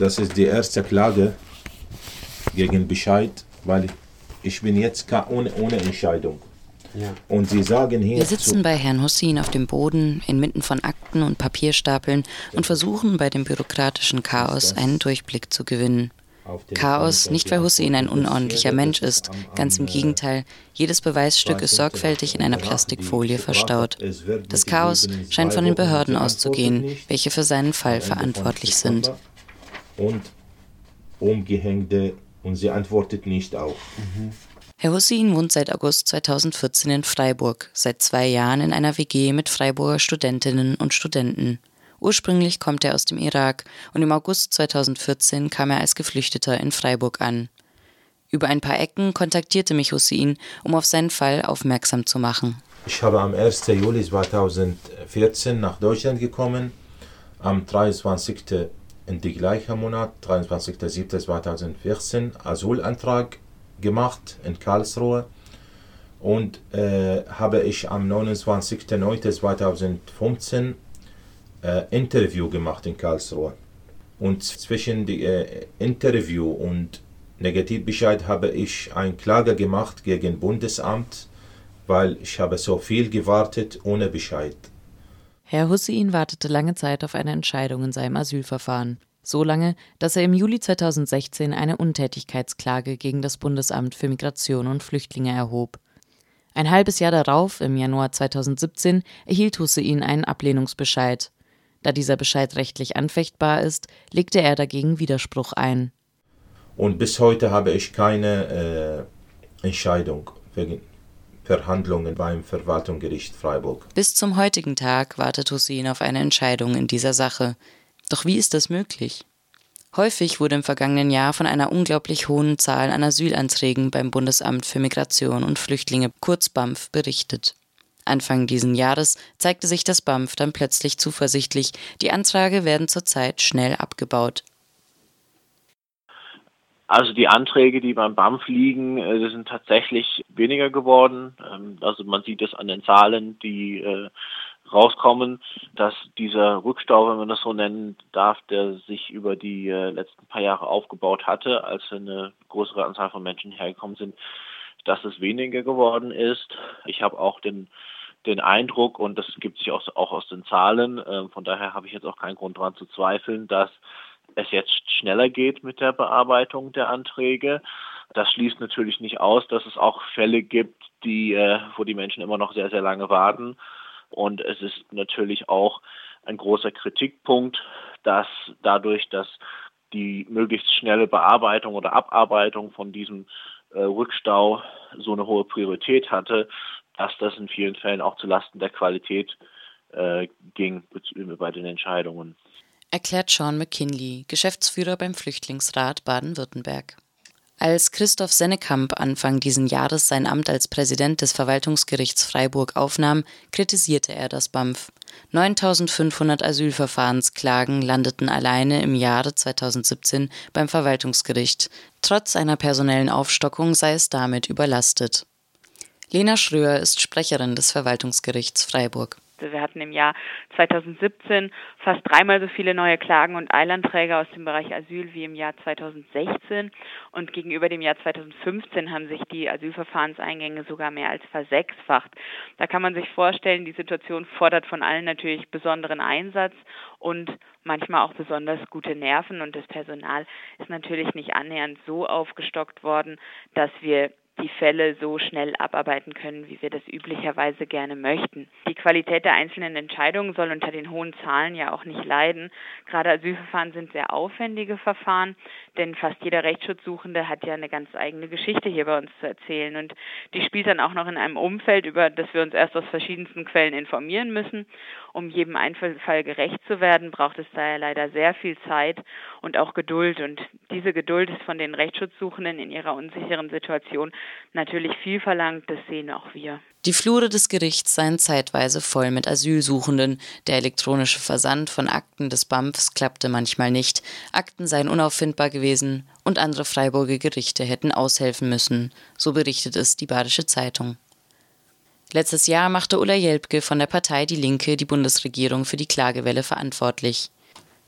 das ist die erste Klage gegen Bescheid, weil ich bin jetzt ohne, ohne Entscheidung. Ja. Und sie sagen hier. Wir sitzen bei Herrn Hussein auf dem Boden, inmitten von Akten und Papierstapeln und versuchen bei dem bürokratischen Chaos einen Durchblick zu gewinnen. Chaos, nicht weil Hussein ein unordentlicher Mensch ist, ganz im Gegenteil. Jedes Beweisstück ist sorgfältig in einer Plastikfolie verstaut. Das Chaos scheint von den Behörden auszugehen, welche für seinen Fall verantwortlich sind. Und umgehängte und sie antwortet nicht auch. Mhm. Herr Hussein wohnt seit August 2014 in Freiburg, seit zwei Jahren in einer WG mit Freiburger Studentinnen und Studenten. Ursprünglich kommt er aus dem Irak und im August 2014 kam er als Geflüchteter in Freiburg an. Über ein paar Ecken kontaktierte mich Hussein, um auf seinen Fall aufmerksam zu machen. Ich habe am 1. Juli 2014 nach Deutschland gekommen. Am 23. in die gleiche Monat, 23.07.2014, Asylantrag gemacht in Karlsruhe und äh, habe ich am 29.09.2015 äh, Interview gemacht in Karlsruhe. Und zwischen dem äh, Interview und Negativbescheid habe ich eine Klage gemacht gegen Bundesamt, weil ich habe so viel gewartet ohne Bescheid. Herr Hussein wartete lange Zeit auf eine Entscheidung in seinem Asylverfahren. So lange, dass er im Juli 2016 eine Untätigkeitsklage gegen das Bundesamt für Migration und Flüchtlinge erhob. Ein halbes Jahr darauf, im Januar 2017, erhielt Hussein einen Ablehnungsbescheid. Da dieser Bescheid rechtlich anfechtbar ist, legte er dagegen Widerspruch ein. Und bis heute habe ich keine äh, Entscheidung wegen Verhandlungen beim Verwaltungsgericht Freiburg. Bis zum heutigen Tag wartet Hussein auf eine Entscheidung in dieser Sache. Doch wie ist das möglich? Häufig wurde im vergangenen Jahr von einer unglaublich hohen Zahl an Asylanträgen beim Bundesamt für Migration und Flüchtlinge, kurz BAMF, berichtet. Anfang diesen Jahres zeigte sich das BAMF dann plötzlich zuversichtlich, die Anträge werden zurzeit schnell abgebaut. Also die Anträge, die beim BAMF liegen, äh, sind tatsächlich weniger geworden. Ähm, also man sieht es an den Zahlen, die äh, rauskommen, dass dieser Rückstau, wenn man das so nennen darf, der sich über die äh, letzten paar Jahre aufgebaut hatte, als eine größere Anzahl von Menschen hergekommen sind, dass es weniger geworden ist. Ich habe auch den den Eindruck, und das gibt sich auch, aus den Zahlen, äh, von daher habe ich jetzt auch keinen Grund daran zu zweifeln, dass es jetzt schneller geht mit der Bearbeitung der Anträge. Das schließt natürlich nicht aus, dass es auch Fälle gibt, die, äh, wo die Menschen immer noch sehr, sehr lange warten und es ist natürlich auch ein großer Kritikpunkt, dass dadurch, dass die möglichst schnelle Bearbeitung oder Abarbeitung von diesem äh, Rückstau so eine hohe Priorität hatte, dass das in vielen Fällen auch zulasten der Qualität äh, ging bei den Entscheidungen. Erklärt Sean McKinley, Geschäftsführer beim Flüchtlingsrat Baden-Württemberg. Als Christoph Sennekamp Anfang diesen Jahres sein Amt als Präsident des Verwaltungsgerichts Freiburg aufnahm, kritisierte er das BAMF. 9500 Asylverfahrensklagen landeten alleine im Jahre 2017 beim Verwaltungsgericht. Trotz einer personellen Aufstockung sei es damit überlastet. Lena Schröer ist Sprecherin des Verwaltungsgerichts Freiburg. Wir hatten im Jahr 2017 fast dreimal so viele neue Klagen und Eilanträge aus dem Bereich Asyl wie im Jahr 2016. Und gegenüber dem Jahr 2015 haben sich die Asylverfahrenseingänge sogar mehr als versechsfacht. Da kann man sich vorstellen, die Situation fordert von allen natürlich besonderen Einsatz und manchmal auch besonders gute Nerven. Und das Personal ist natürlich nicht annähernd so aufgestockt worden, dass wir die Fälle so schnell abarbeiten können, wie wir das üblicherweise gerne möchten. Die Qualität der einzelnen Entscheidungen soll unter den hohen Zahlen ja auch nicht leiden. Gerade Asylverfahren sind sehr aufwendige Verfahren, denn fast jeder Rechtsschutzsuchende hat ja eine ganz eigene Geschichte hier bei uns zu erzählen und die spielt dann auch noch in einem Umfeld, über das wir uns erst aus verschiedensten Quellen informieren müssen. Um jedem Einzelfall gerecht zu werden, braucht es daher leider sehr viel Zeit und auch Geduld und diese Geduld ist von den Rechtsschutzsuchenden in ihrer unsicheren Situation natürlich viel verlangt, das sehen auch wir. Die Flure des Gerichts seien zeitweise voll mit Asylsuchenden. Der elektronische Versand von Akten des BAMFs klappte manchmal nicht. Akten seien unauffindbar gewesen und andere Freiburger Gerichte hätten aushelfen müssen. So berichtet es die Badische Zeitung. Letztes Jahr machte Ulla Jelpke von der Partei Die Linke die Bundesregierung für die Klagewelle verantwortlich.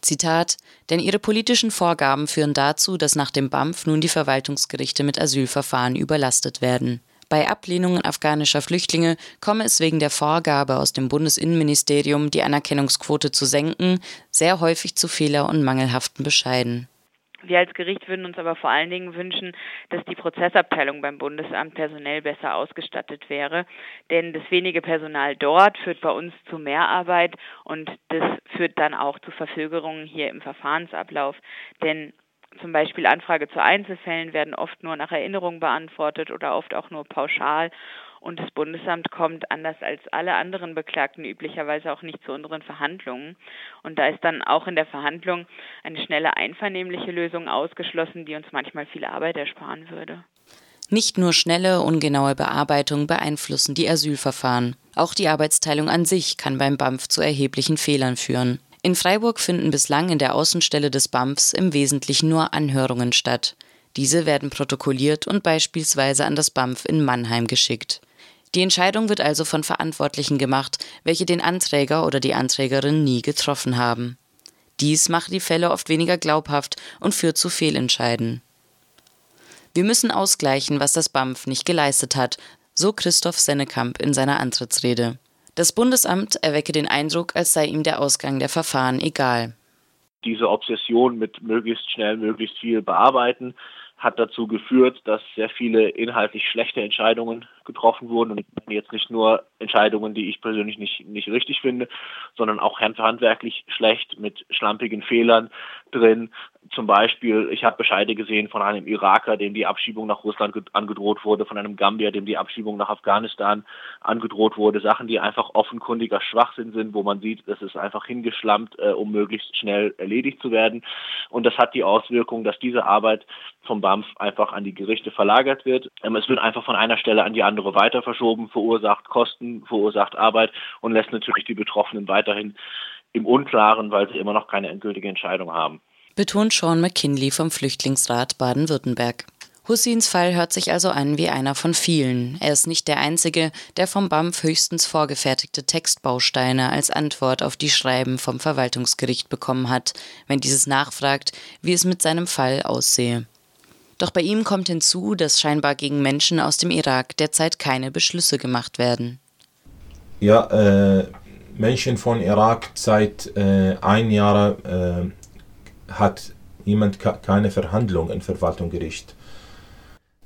Zitat: Denn ihre politischen Vorgaben führen dazu, dass nach dem BAMF nun die Verwaltungsgerichte mit Asylverfahren überlastet werden. Bei Ablehnungen afghanischer Flüchtlinge komme es wegen der Vorgabe aus dem Bundesinnenministerium, die Anerkennungsquote zu senken, sehr häufig zu Fehler und mangelhaften Bescheiden. Wir als Gericht würden uns aber vor allen Dingen wünschen, dass die Prozessabteilung beim Bundesamt personell besser ausgestattet wäre. Denn das wenige Personal dort führt bei uns zu Mehrarbeit und das führt dann auch zu Verzögerungen hier im Verfahrensablauf. Denn zum Beispiel Anfrage zu Einzelfällen werden oft nur nach Erinnerung beantwortet oder oft auch nur pauschal. Und das Bundesamt kommt anders als alle anderen Beklagten üblicherweise auch nicht zu unseren Verhandlungen. Und da ist dann auch in der Verhandlung eine schnelle einvernehmliche Lösung ausgeschlossen, die uns manchmal viel Arbeit ersparen würde. Nicht nur schnelle, ungenaue Bearbeitung beeinflussen die Asylverfahren. Auch die Arbeitsteilung an sich kann beim BAMF zu erheblichen Fehlern führen. In Freiburg finden bislang in der Außenstelle des BAMFs im Wesentlichen nur Anhörungen statt. Diese werden protokolliert und beispielsweise an das BAMF in Mannheim geschickt. Die Entscheidung wird also von Verantwortlichen gemacht, welche den Anträger oder die Anträgerin nie getroffen haben. Dies macht die Fälle oft weniger glaubhaft und führt zu Fehlentscheiden. Wir müssen ausgleichen, was das BAMF nicht geleistet hat, so Christoph Sennekamp in seiner Antrittsrede. Das Bundesamt erwecke den Eindruck, als sei ihm der Ausgang der Verfahren egal. Diese Obsession mit möglichst schnell, möglichst viel bearbeiten hat dazu geführt, dass sehr viele inhaltlich schlechte Entscheidungen getroffen wurden. Und ich meine jetzt nicht nur Entscheidungen, die ich persönlich nicht, nicht richtig finde, sondern auch handwerklich schlecht mit schlampigen Fehlern drin. Zum Beispiel, ich habe Bescheide gesehen von einem Iraker, dem die Abschiebung nach Russland angedroht wurde, von einem Gambier, dem die Abschiebung nach Afghanistan angedroht wurde. Sachen, die einfach offenkundiger Schwachsinn sind, wo man sieht, es ist einfach hingeschlampt, äh, um möglichst schnell erledigt zu werden. Und das hat die Auswirkung, dass diese Arbeit vom BAMF einfach an die Gerichte verlagert wird. Ähm, es wird einfach von einer Stelle an die andere andere weiter verschoben, verursacht Kosten, verursacht Arbeit und lässt natürlich die Betroffenen weiterhin im Unklaren, weil sie immer noch keine endgültige Entscheidung haben. Betont Sean McKinley vom Flüchtlingsrat Baden-Württemberg. Hussins Fall hört sich also an wie einer von vielen. Er ist nicht der Einzige, der vom BAMF höchstens vorgefertigte Textbausteine als Antwort auf die Schreiben vom Verwaltungsgericht bekommen hat, wenn dieses nachfragt, wie es mit seinem Fall aussehe. Doch bei ihm kommt hinzu, dass scheinbar gegen Menschen aus dem Irak derzeit keine Beschlüsse gemacht werden. Ja, äh, Menschen von Irak seit äh, ein Jahr äh, hat niemand keine Verhandlung im Verwaltungsgericht.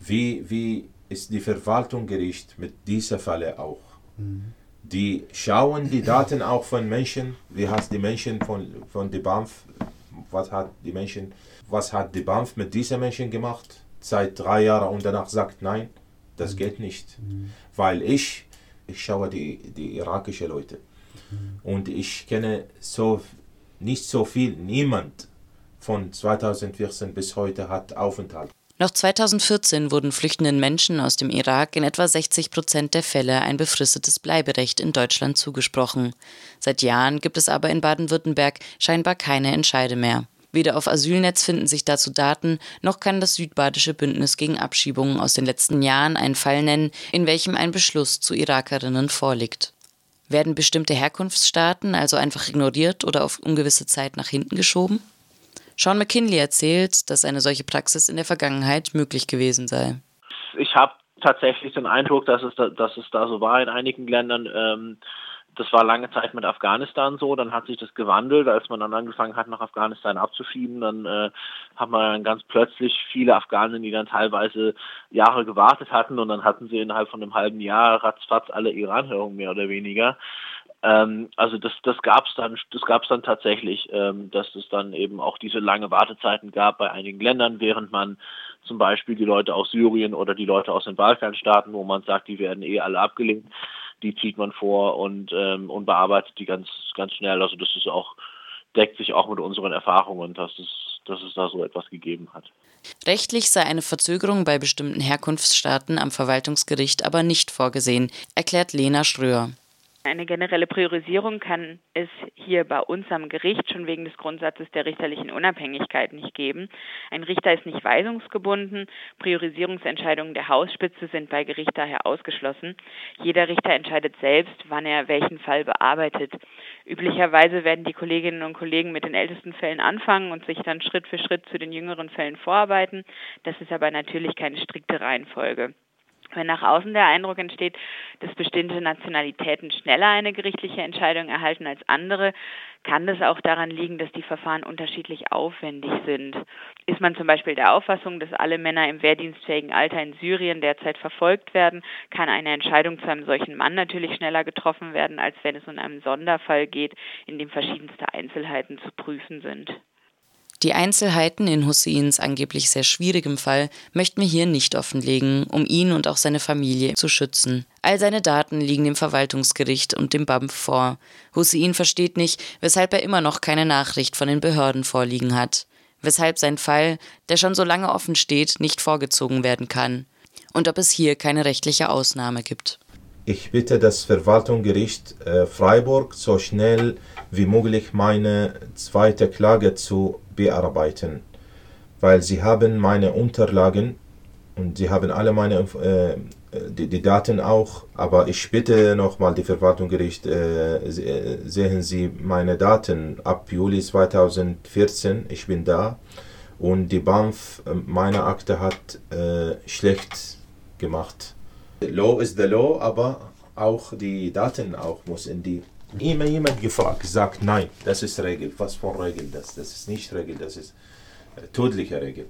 Wie, wie ist die Verwaltungsgericht mit dieser Fälle auch? Mhm. Die schauen die Daten auch von Menschen, wie heißt die Menschen von, von der BAMF, was hat die Menschen was hat die BAMF mit diesen Menschen gemacht? Seit drei Jahren und danach sagt, nein, das mhm. geht nicht. Mhm. Weil ich, ich schaue die, die irakischen Leute. Mhm. Und ich kenne so nicht so viel, niemand von 2014 bis heute hat Aufenthalt. Noch 2014 wurden flüchtenden Menschen aus dem Irak in etwa 60 Prozent der Fälle ein befristetes Bleiberecht in Deutschland zugesprochen. Seit Jahren gibt es aber in Baden-Württemberg scheinbar keine Entscheide mehr. Weder auf Asylnetz finden sich dazu Daten, noch kann das Südbadische Bündnis gegen Abschiebungen aus den letzten Jahren einen Fall nennen, in welchem ein Beschluss zu Irakerinnen vorliegt. Werden bestimmte Herkunftsstaaten also einfach ignoriert oder auf ungewisse Zeit nach hinten geschoben? Sean McKinley erzählt, dass eine solche Praxis in der Vergangenheit möglich gewesen sei. Ich habe tatsächlich den Eindruck, dass es da, dass es da so war in einigen Ländern. Ähm, das war lange Zeit mit Afghanistan so, dann hat sich das gewandelt, als man dann angefangen hat, nach Afghanistan abzuschieben, dann äh, hat man ganz plötzlich viele Afghanen, die dann teilweise Jahre gewartet hatten und dann hatten sie innerhalb von einem halben Jahr ratzfatz alle Iran-Hörungen mehr oder weniger. Ähm, also das, das gab es dann, das gab es dann tatsächlich, ähm, dass es dann eben auch diese lange Wartezeiten gab bei einigen Ländern, während man zum Beispiel die Leute aus Syrien oder die Leute aus den Balkanstaaten, wo man sagt, die werden eh alle abgelehnt, die zieht man vor und, ähm, und bearbeitet die ganz, ganz schnell. Also das ist auch, deckt sich auch mit unseren Erfahrungen, dass es, dass es da so etwas gegeben hat. Rechtlich sei eine Verzögerung bei bestimmten Herkunftsstaaten am Verwaltungsgericht aber nicht vorgesehen, erklärt Lena Schröer. Eine generelle Priorisierung kann es hier bei uns am Gericht schon wegen des Grundsatzes der richterlichen Unabhängigkeit nicht geben. Ein Richter ist nicht weisungsgebunden. Priorisierungsentscheidungen der Hausspitze sind bei Gericht daher ausgeschlossen. Jeder Richter entscheidet selbst, wann er welchen Fall bearbeitet. Üblicherweise werden die Kolleginnen und Kollegen mit den ältesten Fällen anfangen und sich dann Schritt für Schritt zu den jüngeren Fällen vorarbeiten. Das ist aber natürlich keine strikte Reihenfolge. Wenn nach außen der Eindruck entsteht, dass bestimmte Nationalitäten schneller eine gerichtliche Entscheidung erhalten als andere, kann das auch daran liegen, dass die Verfahren unterschiedlich aufwendig sind. Ist man zum Beispiel der Auffassung, dass alle Männer im wehrdienstfähigen Alter in Syrien derzeit verfolgt werden, kann eine Entscheidung zu einem solchen Mann natürlich schneller getroffen werden, als wenn es um einen Sonderfall geht, in dem verschiedenste Einzelheiten zu prüfen sind. Die Einzelheiten in Husseins angeblich sehr schwierigem Fall möchten wir hier nicht offenlegen, um ihn und auch seine Familie zu schützen. All seine Daten liegen dem Verwaltungsgericht und dem BAMF vor. Hussein versteht nicht, weshalb er immer noch keine Nachricht von den Behörden vorliegen hat. Weshalb sein Fall, der schon so lange offen steht, nicht vorgezogen werden kann. Und ob es hier keine rechtliche Ausnahme gibt. Ich bitte das Verwaltungsgericht äh, Freiburg so schnell wie möglich meine zweite Klage zu bearbeiten, weil sie haben meine Unterlagen und sie haben alle meine äh, die, die, Daten auch, aber ich bitte nochmal die Verwaltungsgericht, äh, sehen Sie meine Daten ab Juli 2014, ich bin da. Und die BAMF, äh, meine Akte hat äh, schlecht gemacht. Law is the law, aber auch die Daten auch muss in die immer jemand gefragt, sagt nein, das ist Regel. Was für Regel das? Das ist nicht Regel, das ist äh, tödliche Regel.